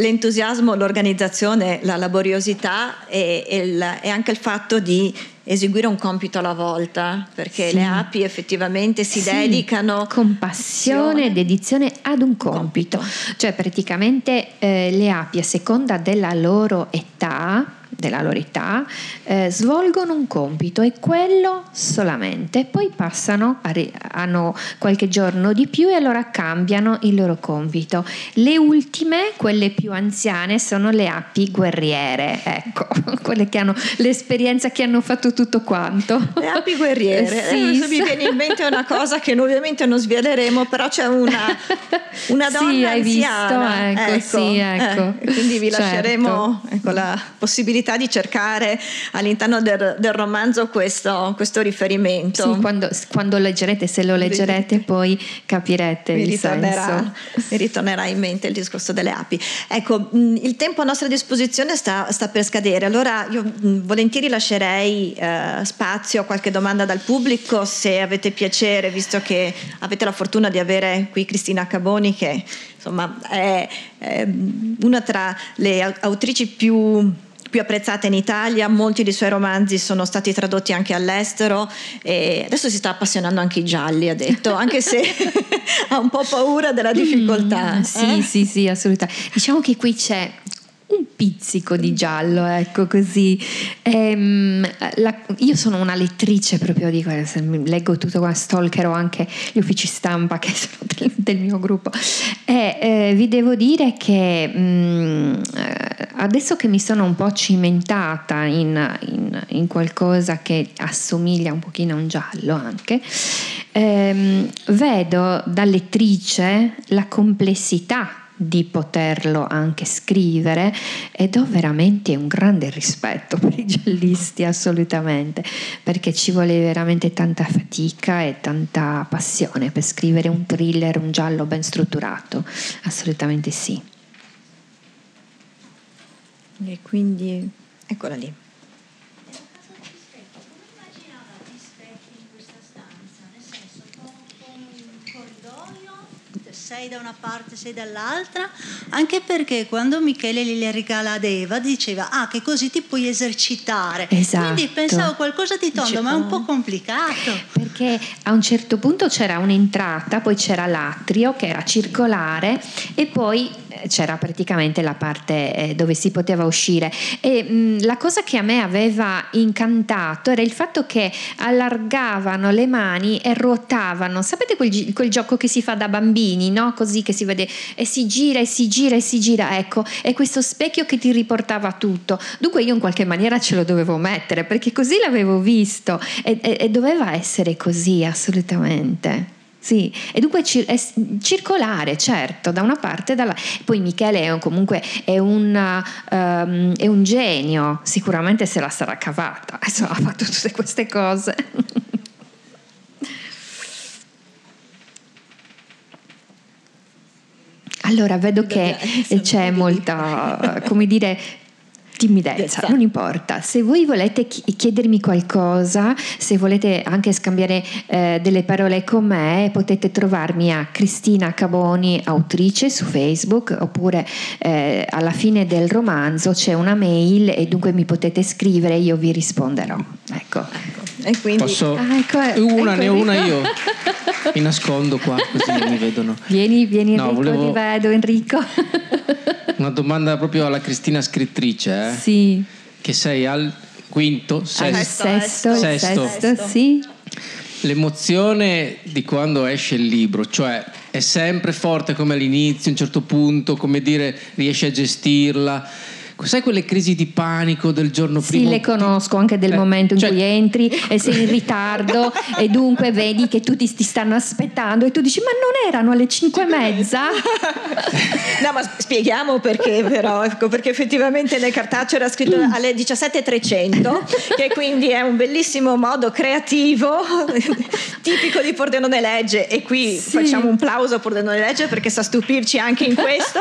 l'entusiasmo, l'organizzazione, la laboriosità e, e, il, e, anche il fatto di eseguire un compito alla volta, perché sì. le api effettivamente si sì. dedicano con passione ed dedizione ad un compito. compito. Cioè praticamente eh, le api a seconda della loro età della loro età, eh, svolgono un compito e quello solamente, poi passano, hanno qualche giorno di più e allora cambiano il loro compito. Le ultime, quelle più anziane, sono le api guerriere, ecco, <laughs> quelle che hanno l'esperienza che hanno fatto tutto quanto. Le api guerriere, <laughs> sì, eh, mi viene in mente una cosa che ovviamente non sveleremo, però c'è una, <laughs> una donna sì, hai anziana. Visto? Ecco, ecco, sì, ecco. Eh, quindi vi certo. lasceremo ecco, la possibilità possibilità di cercare all'interno del, del romanzo questo, questo, riferimento. Sì, quando, quando, leggerete, se lo leggerete, Vedete. poi capirete mi il senso. Mi ritornerà in mente il discorso delle api. Ecco, il tempo a nostra disposizione sta, sta per scadere, allora io volentieri lascerei eh, spazio a qualche domanda dal pubblico se avete piacere, visto che avete la fortuna di avere qui Cristina Caboni che insomma è, è una tra le autrici più più apprezzata in Italia, molti dei suoi romanzi sono stati tradotti anche all'estero e adesso si sta appassionando anche ai gialli, ha detto, anche se <laughs> <laughs> ha un po' paura della difficoltà. Mm, sì, eh? sì, sì, assolutamente. Diciamo che qui c'è un pizzico di giallo, ecco così. Ehm, la, io sono una lettrice proprio di questo, leggo tutto qua, stalkerò anche gli uffici stampa <laughs> che sono del, del mio gruppo. E eh, vi devo dire che mh, mm, adesso che mi sono un po' cimentata in, in, in, qualcosa che assomiglia un pochino a un giallo anche, ehm, vedo da lettrice la complessità di poterlo anche scrivere ed ho veramente un grande rispetto per i giallisti assolutamente perché ci vuole veramente tanta fatica e tanta passione per scrivere un thriller, un giallo ben strutturato, assolutamente sì. E quindi eccola lì. Sei da una parte, sei dall'altra, anche perché quando Michele li regala ad Eva diceva ah che così ti puoi esercitare. Esatto. Quindi pensavo qualcosa di tondo, ma è un po' complicato. Perché a un certo punto c'era un'entrata, poi c'era l'atrio che era circolare e poi c'era praticamente la parte eh, dove si poteva uscire. E mh, la cosa che a me aveva incantato era il fatto che allargavano le mani e ruotavano. Sapete quel, quel gioco che si fa da bambini no? così che si vede e si gira e si gira e si gira ecco è questo specchio che ti riportava tutto. Dunque io in qualche maniera ce lo dovevo mettere perché così l'avevo visto. E, e, e doveva essere così assolutamente sì, e dunque è circolare, certo, da una parte e dall'altra. Poi Michele è un, comunque è un, um, è un, genio, sicuramente se la sarà cavata, <laughs> Insomma, ha fatto tutte queste cose. Allora, vedo che <laughs> c'è molta, come dire, timidezza, non importa. Se voi volete chiedermi qualcosa, se volete anche scambiare eh, delle parole con me, potete trovarmi a Cristina Caboni, autrice su Facebook, oppure eh, alla fine del romanzo c'è una mail e dunque mi potete scrivere e io vi risponderò. Ecco. ecco. E quindi... Posso... Ah, ecco, eh, una, ecco, ne ho una io. <laughs> Mi nascondo qua così non mi vedono. Vieni, vieni Enrico, no, volevo... ti vedo Enrico. Una domanda proprio alla Cristina scrittrice, eh? Sì. Che sei al quinto, sesto, sesto, sesto. sesto, sì. L'emozione di quando esce il libro, cioè è sempre forte come all'inizio, a un certo punto, come dire, riesci a gestirla sai quelle crisi di panico del giorno prima? Sì, le conosco anche del eh, momento in cioè... cui entri e sei in ritardo <laughs> e dunque vedi che tutti ti stanno aspettando e tu dici ma non erano alle 5 e mezza? <laughs> no, ma spieghiamo perché però, ecco, perché effettivamente nel cartaceo era scritto mm. alle 17.300, che quindi è un bellissimo modo creativo, <laughs> tipico di Pordenone Legge e qui sì. facciamo un plauso a Pordenone Legge perché sa stupirci anche in questo.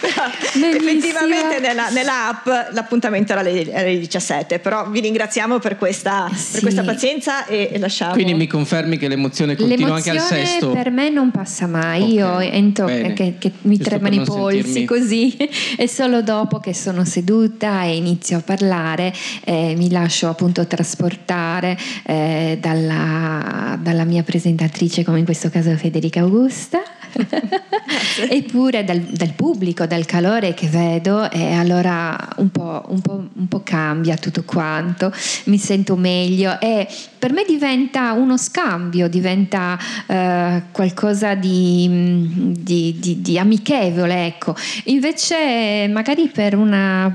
Effettivamente nella, nella, app l'appuntamento era alle, alle, 17, però vi ringraziamo per questa, sì. per questa pazienza e, e, lasciamo. Quindi mi confermi che l'emozione continua l'emozione anche al sesto? Per me non passa mai, okay. io entro che, che, mi Giusto tremano i polsi sentirmi. così <laughs> e solo dopo che sono seduta e inizio a parlare eh, mi lascio appunto trasportare eh, dalla, dalla mia presentatrice come in questo caso Federica Augusta <laughs> eppure dal, dal, pubblico, dal calore che vedo e allora un po', un, po', un po', cambia tutto quanto, mi sento meglio e per me diventa uno scambio, diventa uh, qualcosa di, di, di, di, amichevole, ecco. Invece magari per, una,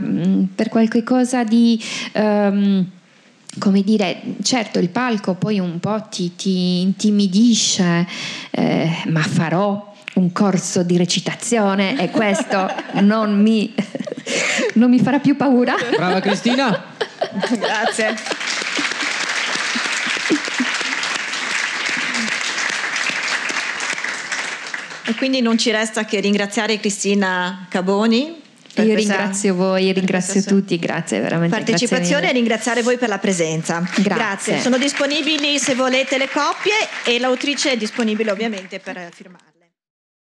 per qualche cosa di... Um, come dire, certo il palco poi un po' ti, ti intimidisce, eh, ma farò un corso di recitazione e questo <laughs> non mi, non mi farà più paura. Brava Cristina. Grazie. E quindi non ci resta che ringraziare Cristina Caboni io ringrazio voi, ringrazio tutti, grazie veramente. Partecipazione e ringraziare voi per la presenza. Grazie. grazie. Sono disponibili se volete le coppie e l'autrice è disponibile ovviamente per firmare.